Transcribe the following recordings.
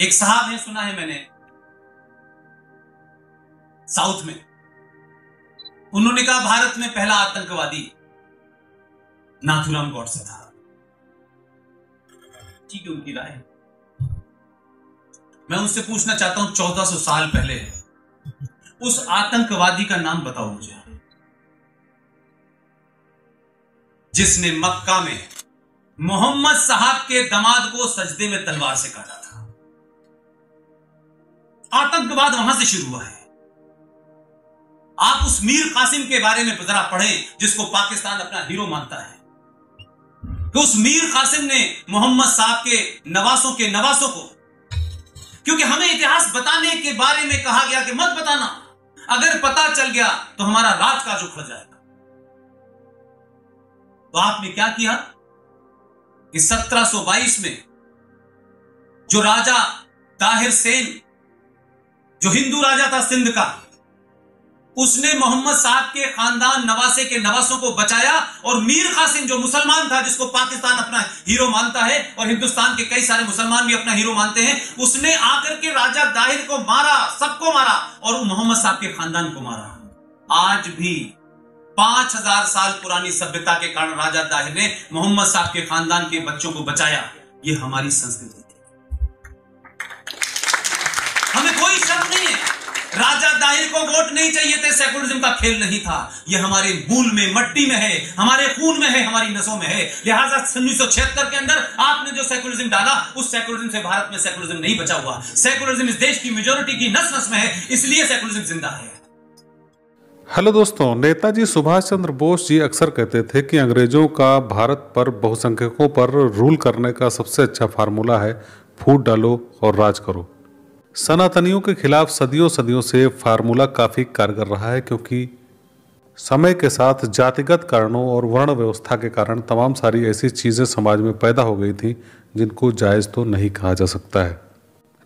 एक साहब है, सुना है मैंने। साउथ में। उन्होंने कहा, भारत में पहला आतंकवादी नाथुराम गौडसे था। ठीक है, उनकी राय। मैं उनसे पूछना चाहता हूँ, चौदह सौ साल पहले। उस आतंकवादी का नाम बताओ मुझे। जिसने मक्का में मोहम्मद साहब के दमाद को सजदे में तलवार से काटा आतंकवाद वहाँ से शुरू हुआ है। आप उस मीर कासिम के बारे में जरा पढ़ें, जिसको पाकिस्तान अपना हीरो मानता है। कि उस मीर कासिम ने मोहम्मद साहब के नवासों के नवासों को, क्योंकि हमें इतिहास बताने के बारे में कहा गया कि मत बताना, अगर पता चल गया तो हमारा राज काज उखड़ जाएगा। तो आपने क्या किया कि 1722 में जो राजा ताहिर सेन जो हिंदू राजा था सिंध का, उसने मोहम्मद साहब के खानदान नवासे के नवासों को बचाया और मीर कासिम जो मुसलमान था, जिसको पाकिस्तान अपना हीरो मानता है और हिंदुस्तान के कई सारे मुसलमान भी अपना हीरो मानते हैं, उसने आकर के राजा दाहिर को मारा, सबको मारा और मोहम्मद साहब के खानदान को मारा। आज भी पाँच हज़ार साल पुरानी सभ्यता के कारण राजा दाहिर ने मोहम्मद साहब के खानदान के बच्चों को बचाया। ये हमारी संस्कृति। राजा दाहिर को वोट नहीं चाहिए थे, सेकुलरिज्म का खेल नहीं था। यह हमारे मूल में, मट्टी में है, हमारे खून में है, हमारी नसों में है। लिहाजा उन्नीस के अंदर आपने जो सेकुलरिज्म डाला, उस सेकुलरिज्म से भारत में सेकुलरिज्म नहीं बचा हुआ। सेकुलरिज्म इस देश की मेजोरिटी की नस नस में है, इसलिए सेकुलरिज्म ज़िंदा है। हेलो दोस्तों, नेताजी सुभाष चंद्र बोस जी अक्सर कहते थे कि अंग्रेज़ों का भारत पर बहुसंख्यकों पर रूल करने का सबसे अच्छा फार्मूला है, फूट डालो और राज करो। सनातनियों के खिलाफ सदियों सदियों से फार्मूला काफ़ी कारगर रहा है क्योंकि समय के साथ जातिगत कारणों और वर्ण व्यवस्था के कारण तमाम सारी ऐसी चीज़ें समाज में पैदा हो गई थी, जिनको जायज़ तो नहीं कहा जा सकता है।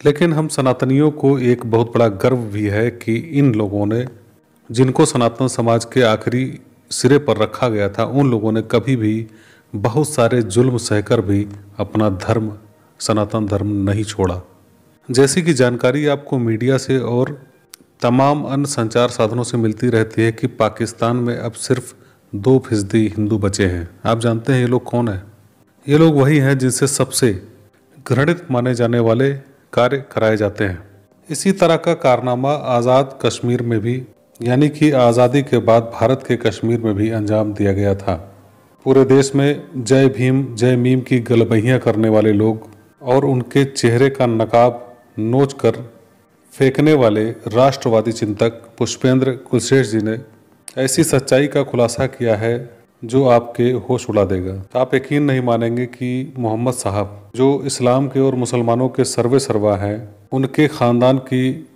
लेकिन हम सनातनियों को एक बहुत बड़ा गर्व भी है कि इन लोगों ने, जिनको सनातन समाज के आखिरी सिरे पर रखा गया था, उन लोगों ने कभी भी बहुत सारे जुल्म सहकर भी अपना धर्म, सनातन धर्म नहीं छोड़ा। जैसी कि जानकारी आपको मीडिया से और तमाम अन्य संचार साधनों से मिलती रहती है कि पाकिस्तान में अब सिर्फ़ दो फ़ीसदी हिंदू बचे हैं। आप जानते हैं ये लोग कौन है? ये लोग वही हैं जिनसे सबसे घृणित माने जाने वाले कार्य कराए जाते हैं। इसी तरह का कारनामा आज़ाद कश्मीर में भी, यानी कि आज़ादी के बाद भारत के कश्मीर में भी अंजाम दिया गया था। पूरे देश में जय भीम, जय मीम की गलबहियाँ करने वाले लोग और उनके चेहरे का नकाब नोच कर फेंकने वाले राष्ट्रवादी चिंतक पुष्पेंद्र कुलशेष जी ने ऐसी सच्चाई का खुलासा किया है जो आपके होश उड़ा देगा। आप यकीन नहीं मानेंगे कि मोहम्मद साहब, जो इस्लाम के और मुसलमानों के सर्वे सर्वा हैं, उनके ख़ानदान की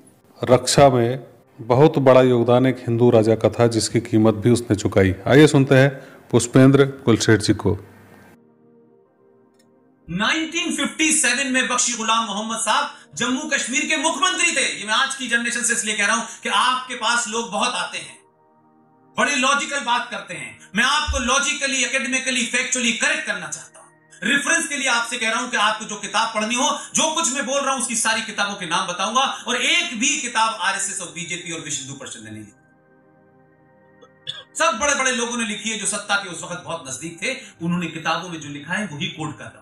रक्षा में बहुत बड़ा योगदान एक हिंदू राजा का था, जिसकी कीमत भी उसने चुकाई। आइए सुनते हैं पुष्पेंद्र कुलशेठ जी को। 1957 में बख्शी गुलाम मोहम्मद साहब जम्मू कश्मीर के मुख्यमंत्री थे। ये मैं आज की जनरेशन से इसलिए कह रहा हूँ कि आपके पास लोग बहुत आते हैं। बड़ी लॉजिकल बात करते हैं। मैं आपको लॉजिकली एकेडमिकली फैक्चुअली करेक्ट करना चाहता हूँ। रेफरेंस के लिए आपसे कह रहा हूँ कि आपको जो किताब पढ़नी हो, जो कुछ मैं बोल रहा हूँ, उसकी सारी किताबों के नाम बताऊँगा और एक भी किताब आरएसएस और बीजेपी और विश्व हिंदू परिषद ने नहीं सब बड़े बड़े लोगों ने लिखी है जो सत्ता के उस वक्त बहुत नज़दीक थे। उन्होंने किताबों में जो लिखा है, वही कोट कर रहा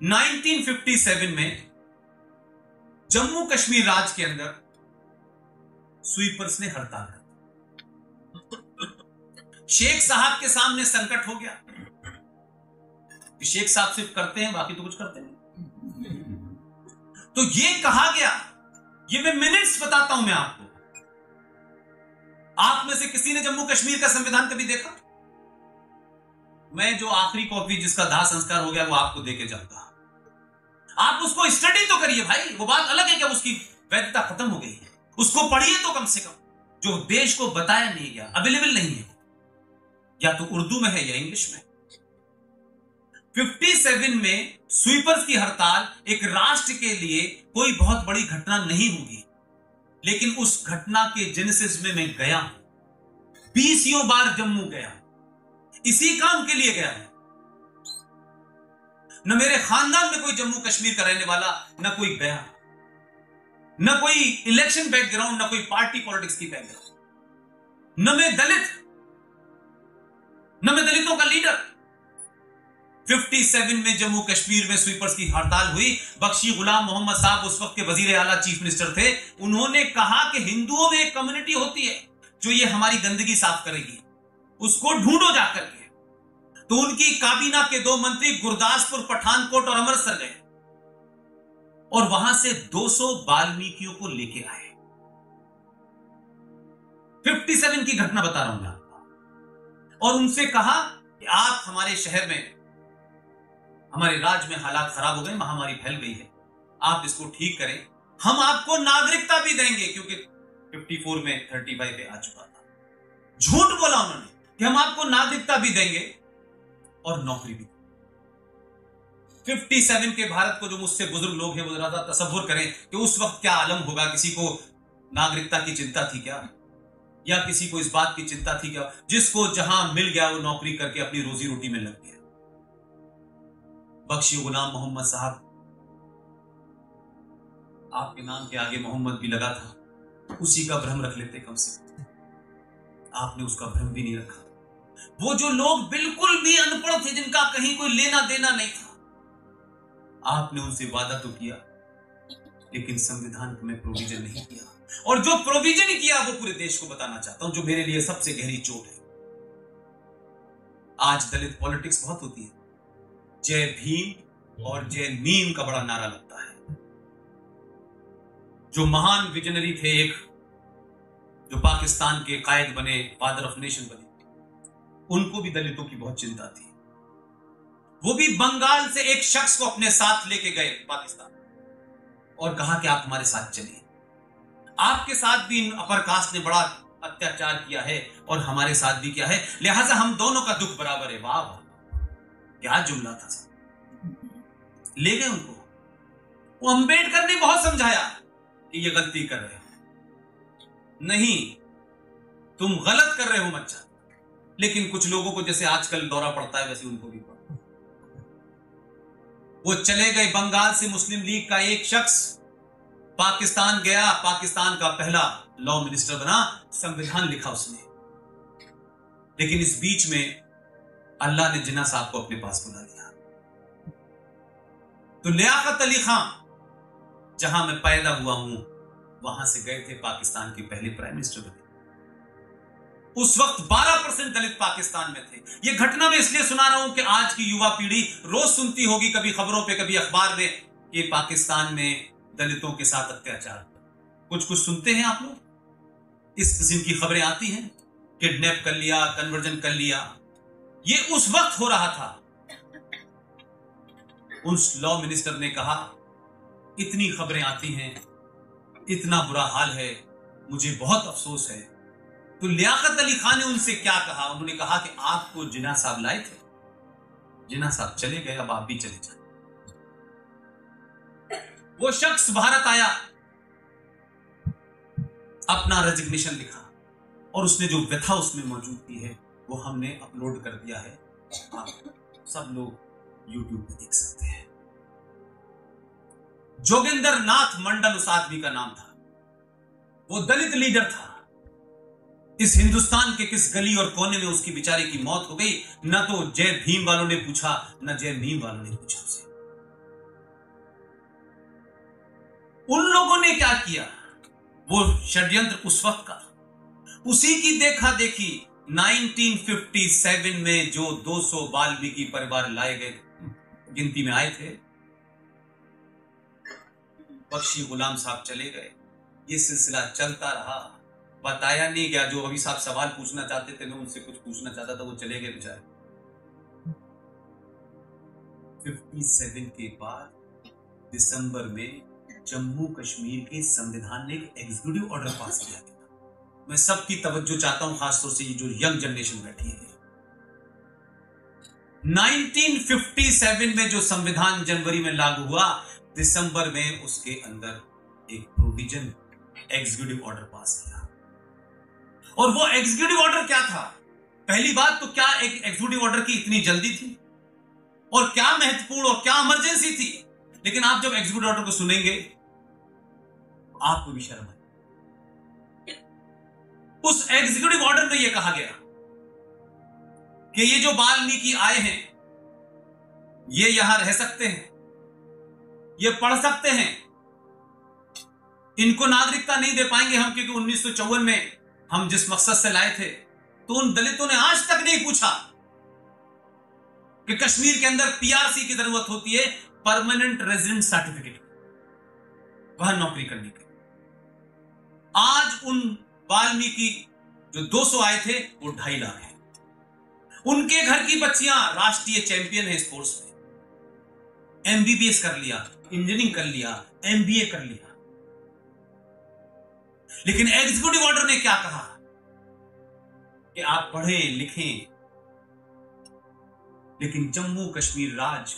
1957 में जम्मू कश्मीर राज्य के अंदर स्वीपर्स ने हड़ताल कर शेख साहब के सामने संकट हो गया। शेख साहब सिर्फ़ करते हैं, बाकी तो कुछ करते नहीं। तो ये कहा गया, ये मैं मिनट्स बताता हूँ मैं आपको। आप में से किसी ने जम्मू कश्मीर का संविधान कभी देखा? मैं जो आखिरी कॉपी जिसका दाह संस्कार हो गया वो आपको देके जाऊँगा आप उसको स्टडी तो करिए भाई। वो बात अलग है कि उसकी वैधता खत्म हो गई है। उसको पढ़िए तो कम से कम। जो देश को बताया नहीं गया अवेलेबल नहीं है या तो उर्दू में है या इंग्लिश में। 57 में स्वीपर्स की हड़ताल एक राष्ट्र के लिए कोई बहुत बड़ी घटना नहीं होगी। लेकिन उस घटना के जेनेसिस में मैं गया बीसियों बार जम्मू गया इसी काम के लिए गया है। न मेरे खानदान में कोई जम्मू कश्मीर का रहने वाला, न कोई गया न कोई इलेक्शन बैकग्राउंड न कोई पार्टी पॉलिटिक्स की बैकग्राउंड न मैं दलित, न मैं दलितों का लीडर 57 में जम्मू कश्मीर में स्वीपर्स की हड़ताल हुई। बख्शी गुलाम मोहम्मद साहब उस वक्त के वज़ीर आला चीफ मिनिस्टर थे। उन्होंने कहा कि हिंदुओं में एक कम्युनिटी होती है, जो ये हमारी गंदगी साफ़ करेगी। उसको ढूंढो जाकर के। तो उनकी काबीना के दो मंत्री गुरदासपुर, पठानकोट और अमृतसर गए। और वहाँ से 200 वाल्मीकियों को लेके आए। 57 की घटना बता रहा हूँ मैं और उनसे कहा कि आप हमारे शहर में, हमारे राज्य में हालात खराब हो गए, महामारी फैल गई है। आप इसको ठीक करें। हम आपको नागरिकता भी देंगे, क्योंकि 54 में 35 पे आ चुका था। झूठ बोला उन्होंने। कि हम आपको नागरिकता भी देंगे और नौकरी भी 57 के भारत को जो मुझसे बुज़ुर्ग लोग हैं, वो जरा तस्वुर करें कि उस वक्त क्या आलम होगा, किसी को नागरिकता की चिंता थी क्या? या किसी को इस बात की चिंता थी क्या? जिसको जहाँ मिल गया, वो नौकरी करके अपनी रोजी रोटी में लग गया। बख्शी गुलाम मोहम्मद साहब, आपके नाम के आगे मोहम्मद भी लगा था, उसी का भ्रम रख लेते कम से आपने उसका भ्रम भी नहीं रखा। वो जो लोग बिल्कुल भी अनपढ़ थे, जिनका कहीं कोई लेना देना नहीं था। आपने उनसे वादा तो किया, लेकिन संविधान में प्रोविज़न नहीं किया। और जो प्रोविज़न किया, वो पूरे देश को बताना चाहता हूँ, जो मेरे लिए सबसे गहरी चोट है। आज दलित पॉलिटिक्स बहुत होती है। जय भीम और जय नीम का बड़ा नारा लगता है। जो महान विजनरी थे एक, जो पाकिस्तान के कायद बने फादर ऑफ़ नेशन बने उनको भी दलितों की बहुत चिंता थी। वो भी बंगाल से एक शख्स को अपने साथ लेके गए पाकिस्तान। और कहा कि आप हमारे साथ चलिए। आपके साथ भी इन अपर कास्ट ने बड़ा अत्याचार किया है और हमारे साथ भी किया है। लिहाजा हम दोनों का दुख बराबर है। वाह क्या जुमला था ले गए उनको। वो अंबेडकर ने बहुत समझाया कि ये गलती कर रहे हो। नहीं, तुम गलत कर रहे हो बच्चा लेकिन कुछ लोगों को जैसे आजकल दौरा पड़ता है, वैसे उनको भी पड़ता वो चले गए बंगाल से मुस्लिम लीग का एक शख्स। पाकिस्तान गया, पाकिस्तान का पहला लॉ मिनिस्टर बना, संविधान लिखा उसने। लेकिन इस बीच में अल्लाह ने जिना साहब को अपने पास बुला लिया। तो लियाकत अली खान, जहाँ मैं पैदा हुआ हूँ, वहाँ से गए थे पाकिस्तान के पहले प्राइम मिनिस्टर बने। उस वक्त 12 परसेंट दलित पाकिस्तान में थे। यह घटना मैं इसलिए सुना रहा हूँ कि आज की युवा पीढ़ी रोज सुनती होगी, कभी खबरों पे, कभी अखबार में, कि पाकिस्तान में दलितों के साथ अत्याचार। कुछ कुछ सुनते हैं आप लोग? इस किस्म की खबरें आती हैं। किडनैप कर लिया, कन्वर्जन कर लिया। ये उस वक्त हो रहा था। उस लॉ मिनिस्टर ने कहा, इतनी खबरें आती हैं, इतना बुरा हाल है, मुझे बहुत अफसोस है। तो लियाकत अली खान ने उनसे क्या कहा? उन्होंने कहा कि आपको जिना साहब लाए थे जिना साहब चले गए, अब आप भी चले जाए। वो शख्स भारत आया, अपना रेजिग्नेशन लिखा, और उसने जो व्यथा उसमें मौजूद थी है, वो हमने अपलोड कर दिया है। आप सब लोग यूट्यूब पे देख सकते हैं। जोगिंदर नाथ मंडल उस आदमी का नाम था। वो दलित लीडर था। इस हिंदुस्तान के किस गली और कोने में उसकी बेचारे की मौत हो गई? न तो जय भीम वालों ने पूछा, न जय भीम वालों ने पूछा उसे। उन लोगों ने क्या किया? वो षड्यंत्र उस वक्त का उसी की देखा देखी 1957 में जो 200 वाल्मीकि परिवार लाए गए गिनती में आए थे, बख्शी गुलाम साहब चले गए। ये सिलसिला चलता रहा। बताया नहीं गया, जो अभी साहब सवाल पूछना चाहते थे, मैं उनसे कुछ पूछना चाहता था, वो चले गए बेचारे। 57 के बाद दिसंबर में जम्मू कश्मीर के संविधान ने एक एग्जीक्यूटिव ऑर्डर पास किया था। मैं सबकी तवज्जो चाहता हूँ, खासतौर से ये जो यंग जनरेशन बैठी है। 1957 में जो संविधान जनवरी में लागू हुआ, दिसंबर में उसके अंदर एक प्रोविज़न एग्जीक्यूटिव ऑर्डर पास किया। और वो एग्जीक्यूटिव ऑर्डर क्या था? पहली बात तो क्या एक एग्जीक्यूटिव ऑर्डर की इतनी जल्दी थी? और क्या महत्वपूर्ण और क्या इमरजेंसी थी? लेकिन आप जब एग्जीक्यूटिव ऑर्डर को सुनेंगे तो आपको भी शर्म आए उस एग्जीक्यूटिव ऑर्डर में यह कहा गया कि ये जो वाल्मीकि आए हैं, ये यहाँ रह सकते हैं, ये पढ़ सकते हैं। इनको नागरिकता नहीं दे पाएँगे हम क्योंकि उन्नीस सौ चौवन में हम जिस मकसद से लाए थे तो उन दलितों ने आज तक नहीं पूछा कि कश्मीर के अंदर पीआरसी की ज़रूरत होती है परमानेंट रेजिडेंट सर्टिफिकेट वह नौकरी करने के आज उन वाल्मीकि जो 200 आए थे, वो ढाई लाख हैं। उनके घर की बच्चियाँ राष्ट्रीय चैंपियन है स्पोर्ट्स में। एमबीबीएस कर लिया इंजीनियरिंग कर लिया एमबीए कर लिया। लेकिन एग्जीक्यूटिव ऑर्डर ने क्या कहा? कि आप पढ़ें, लिखें। लेकिन जम्मू कश्मीर राज,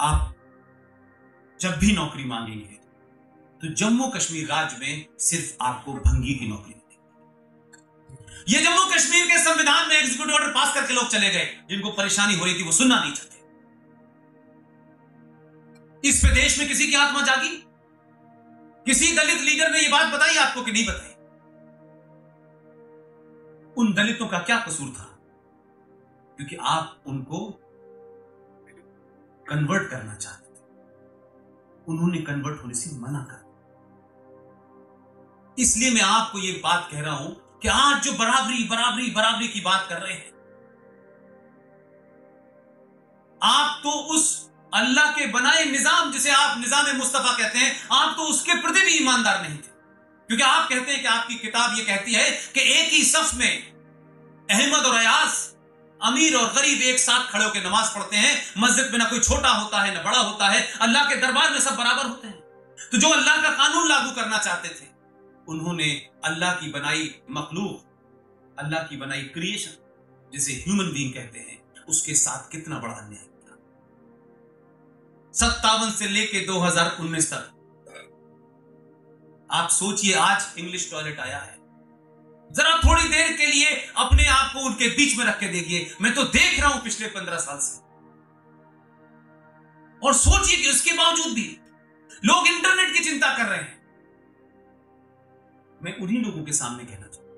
आप जब भी नौकरी मांगेंगे तो जम्मू कश्मीर राज्य में सिर्फ़ आपको भंगी की नौकरी ये जम्मू कश्मीर के संविधान में एग्जीक्यूटिव ऑर्डर पास करके लोग चले गए, जिनको परेशानी हो रही थी, वो सुनना नहीं चाहते। इस प्रदेश में किसी की आत्मा जागी? किसी दलित लीडर ने यह बात बताई आपको कि नहीं बताई? उन दलितों का क्या कसूर था? क्योंकि आप उनको कन्वर्ट करना चाहते थे। उन्होंने कन्वर्ट होने से मना कर इसलिए मैं आपको यह बात कह रहा हूँ कि आज जो बराबरी बराबरी बराबरी की बात कर रहे हैं, आप तो उस अल्लाह के बनाए निज़ाम, जिसे आप निज़ाम मुस्तफ़ा कहते हैं, आप तो उसके प्रति भी ईमानदार नहीं थे। क्योंकि आप कहते हैं कि आपकी किताब यह कहती है कि एक ही सफ में अहमद और अयास, अमीर और गरीब एक साथ खड़े होकर नमाज़ पढ़ते हैं। मस्जिद में ना कोई छोटा होता है, ना बड़ा होता है। अल्लाह के दरबार में सब बराबर होते हैं। तो जो अल्लाह का कानून लागू करना चाहते थे, उन्होंने अल्लाह की बनाई मखलूक, अल्लाह की बनाई क्रिएशन जिसे ह्यूमन बींग कहते हैं, उसके साथ कितना बड़ा अन्याय सत्तावन से लेके 2019 तक। आप सोचिए, आज इंग्लिश टॉयलेट आया है। जरा थोड़ी देर के लिए अपने आप को उनके बीच में रख के देखिए। मैं तो देख रहा हूँ पिछले पंद्रह साल से। और सोचिए कि उसके बावजूद भी लोग इंटरनेट की चिंता कर रहे हैं। मैं उन्हीं लोगों के सामने कहना चाहूँगा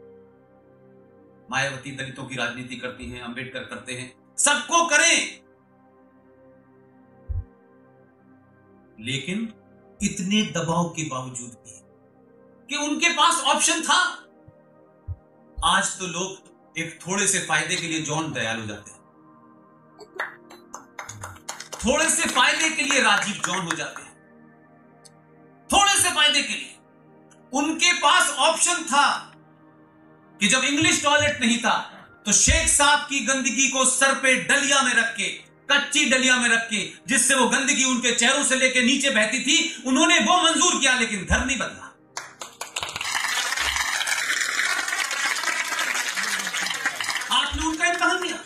मायावती दलितों की राजनीति करती हैं, अंबेडकर करते हैं। सबको करें। लेकिन इतने दबाव के बावजूद भी कि उनके पास ऑप्शन था। आज तो लोग एक थोड़े से फ़ायदे के लिए जॉन दयाल हो जाते हैं। थोड़े से फ़ायदे के लिए राजीव जॉन हो जाते हैं। थोड़े से फ़ायदे के लिए। उनके पास ऑप्शन था कि जब इंग्लिश टॉयलेट नहीं था तो शेख साहब की गंदगी को सर पे डलिया में रख के कच्ची डलिया में रख, जिससे वो गंदगी उनके चेहरों से लेके नीचे बहती थी, उन्होंने वो मंजूर किया, लेकिन घर नहीं बदला। आपने उनका इम्तहान दिया।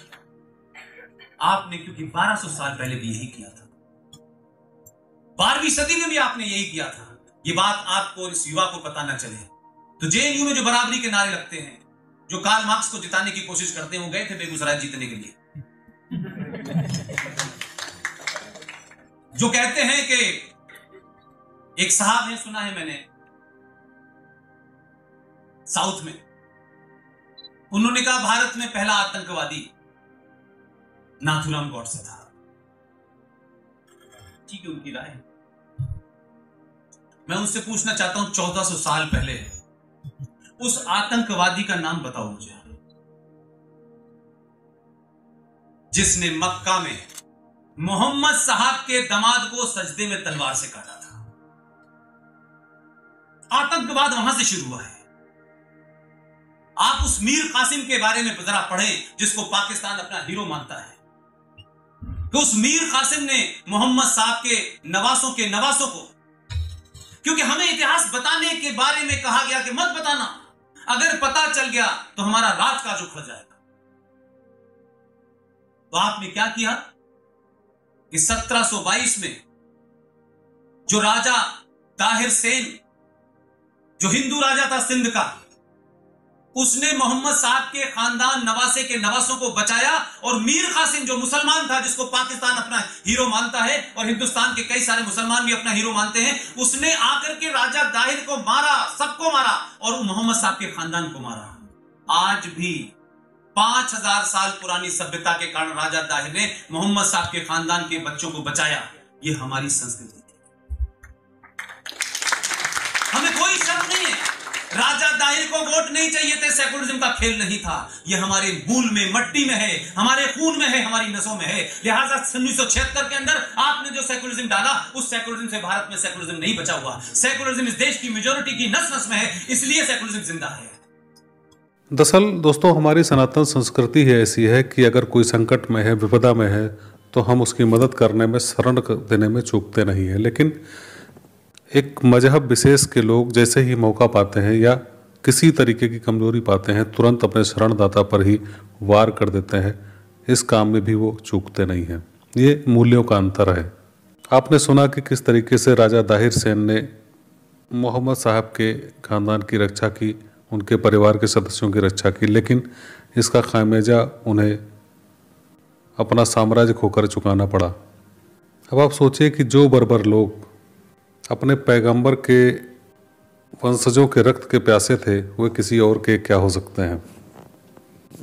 आपने, क्योंकि 1200 साल पहले भी यही किया था। बारहवीं सदी में भी आपने यही किया था। ये बात आपको इस युवा को पता ना चले। तो जेएनयू में जो बराबरी के नारे लगते हैं, जो कार्ल मार्क्स को जिताने की कोशिश करते हैं, वो गए थे बेगूसराय जीतने के लिए। जो कहते हैं कि एक साहब है, सुना है मैंने, साउथ में। उन्होंने कहा, भारत में पहला आतंकवादी नाथुराम गौड से था। ठीक है, उनकी राय मैं उनसे पूछना चाहता हूँ 1400 साल पहले, उस आतंकवादी का नाम बताओ मुझे। जिसने मक्का में मोहम्मद साहब के दमाद को सजदे में तलवार से काटा था। आतंकवाद वहाँ से शुरू हुआ है। आप उस मीर कासिम के बारे में जरा पढ़ें, जिसको पाकिस्तान अपना हीरो मानता है। कि उस मीर कासिम ने मोहम्मद साहब के नवासों के नवासों को, क्योंकि हमें इतिहास बताने के बारे में कहा गया कि मत बताना। अगर पता चल गया तो हमारा राज काज उखड़ जाएगा। तो आपने क्या किया? कि 1722 में जो राजा ताहिर सेन, जो हिंदू राजा था सिंध का, उसने मोहम्मद साहब के खानदान नवासे के नवासों को बचाया और मीर कासिम जो मुसलमान था, जिसको पाकिस्तान अपना हीरो मानता है और हिंदुस्तान के कई सारे मुसलमान भी अपना हीरो मानते हैं, उसने आकर के राजा दाहिर को मारा, सबको मारा और मोहम्मद साहब के खानदान को मारा। आज भी पाँच हज़ार साल पुरानी सभ्यता के कारण राजा दाहिर ने मोहम्मद साहब के खानदान के बच्चों को बचाया। ये हमारी संस्कृति थी। हमें कोई शक नहीं है। राजा दाहिर को वोट नहीं चाहिए थे, सेकुलरिज्म का खेल नहीं था। ये हमारे मूल में, मट्टी में है, हमारे खून में है, हमारी नसों में है। लिहाजा उन्नीस सौ छिहत्तर के अंदर आपने जो सेकुलरिज्म डाला, उस सेकुलरिज्म से भारत में सेकुलरिज्म नहीं बचा हुआ। सेकुलरिज्म इस देश की मेजोरिटी की नस नस में है, इसलिए सेकुलरिज्म ज़िंदा है। दरअसल दोस्तों, हमारी सनातन संस्कृति ही ऐसी है कि अगर कोई संकट में है, विपदा में है तो हम उसकी मदद करने में, शरण देने में चूकते नहीं हैं। लेकिन एक मज़हब विशेष के लोग जैसे ही मौका पाते हैं या किसी तरीके की कमज़ोरी पाते हैं, तुरंत अपने शरणदाता पर ही वार कर देते हैं। इस काम में भी वो चूकते नहीं हैं। ये मूल्यों का अंतर है। आपने सुना कि किस तरीके से राजा दाहिर सेन ने मोहम्मद साहब के खानदान की रक्षा की उनके परिवार के सदस्यों की रक्षा की, लेकिन इसका खामियाजा उन्हें अपना साम्राज्य खोकर चुकाना पड़ा। अब आप सोचिए कि जो बर्बर लोग अपने पैगंबर के वंशजों के रक्त के प्यासे थे, वे किसी और के क्या हो सकते हैं?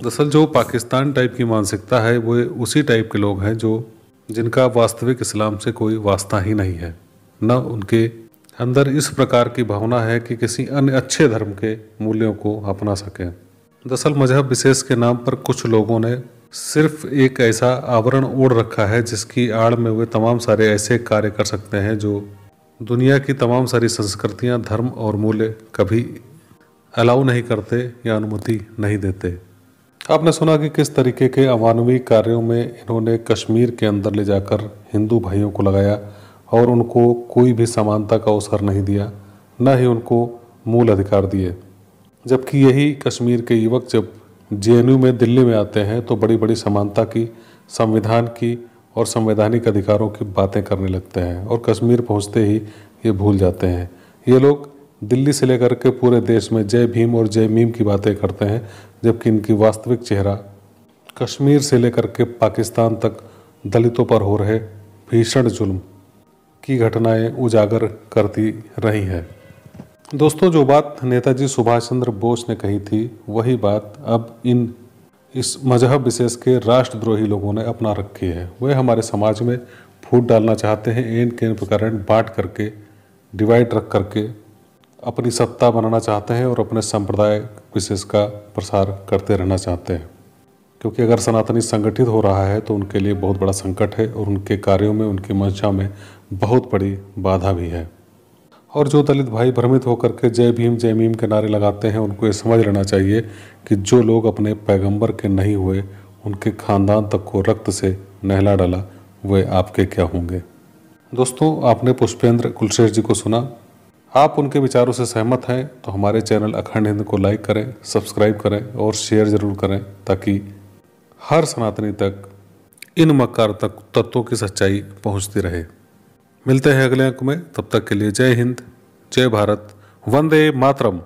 दरअसल जो पाकिस्तान टाइप की मानसिकता है, वे उसी टाइप के लोग हैं जो, जिनका वास्तविक इस्लाम से कोई वास्ता ही नहीं है, न उनके अंदर इस प्रकार की भावना है कि किसी अन्य अच्छे धर्म के मूल्यों को अपना सकें। दरअसल मज़हब विशेष के नाम पर कुछ लोगों ने सिर्फ़ एक ऐसा आवरण ओढ़ रखा है जिसकी आड़ में वे तमाम सारे ऐसे कार्य कर सकते हैं जो दुनिया की तमाम सारी संस्कृतियाँ, धर्म और मूल्य कभी अलाउ नहीं करते या अनुमति नहीं देते। आपने सुना कि किस तरीके के अमानवीय कार्यों में इन्होंने कश्मीर के अंदर ले जाकर हिंदू भाइयों को लगाया और उनको कोई भी समानता का अवसर नहीं दिया, न ही उनको मूल अधिकार दिए। जबकि यही कश्मीर के युवक जब जेएनयू में दिल्ली में आते हैं तो बड़ी बड़ी समानता की, संविधान की और संवैधानिक अधिकारों की बातें करने लगते हैं और कश्मीर पहुँचते ही ये भूल जाते हैं। ये लोग दिल्ली से लेकर के पूरे देश में जय भीम और जय मीम की बातें करते हैं, जबकि इनकी वास्तविक चेहरा कश्मीर से लेकर के पाकिस्तान तक दलितों पर हो रहे भीषण जुल्म की घटनाएँ उजागर करती रही है। दोस्तों, जो बात नेताजी सुभाष चंद्र बोस ने कही थी, वही बात अब इन, इस मज़हब विशेष के राष्ट्रद्रोही लोगों ने अपना रखी है। वे हमारे समाज में फूट डालना चाहते हैं, एन के प्रकार बांट करके, डिवाइड रख करके अपनी सत्ता बनाना चाहते हैं और अपने संप्रदाय विशेष का प्रसार करते रहना चाहते हैं। क्योंकि अगर सनातनी संगठित हो रहा है तो उनके लिए बहुत बड़ा संकट है और उनके कार्यों में, उनकी मंशा में बहुत बड़ी बाधा भी है। और जो दलित भाई भ्रमित होकर के जय भीम, जय मीम के नारे लगाते हैं, उनको ये समझ लेना चाहिए कि जो लोग अपने पैगंबर के नहीं हुए, उनके खानदान तक को रक्त से नहला डाला, वे आपके क्या होंगे? दोस्तों, आपने पुष्पेंद्र कुलश्रेष्ठ जी को सुना। आप उनके विचारों से सहमत हैं तो हमारे चैनल अखंड हिंद को लाइक करें, सब्सक्राइब करें और शेयर ज़रूर करें, ताकि हर सनातनी तक, इन मकार तक तत्वों की सच्चाई पहुँचती रहे। मिलते हैं अगले अंक में। तब तक के लिए जय हिंद, जय भारत, वंदे मातरम।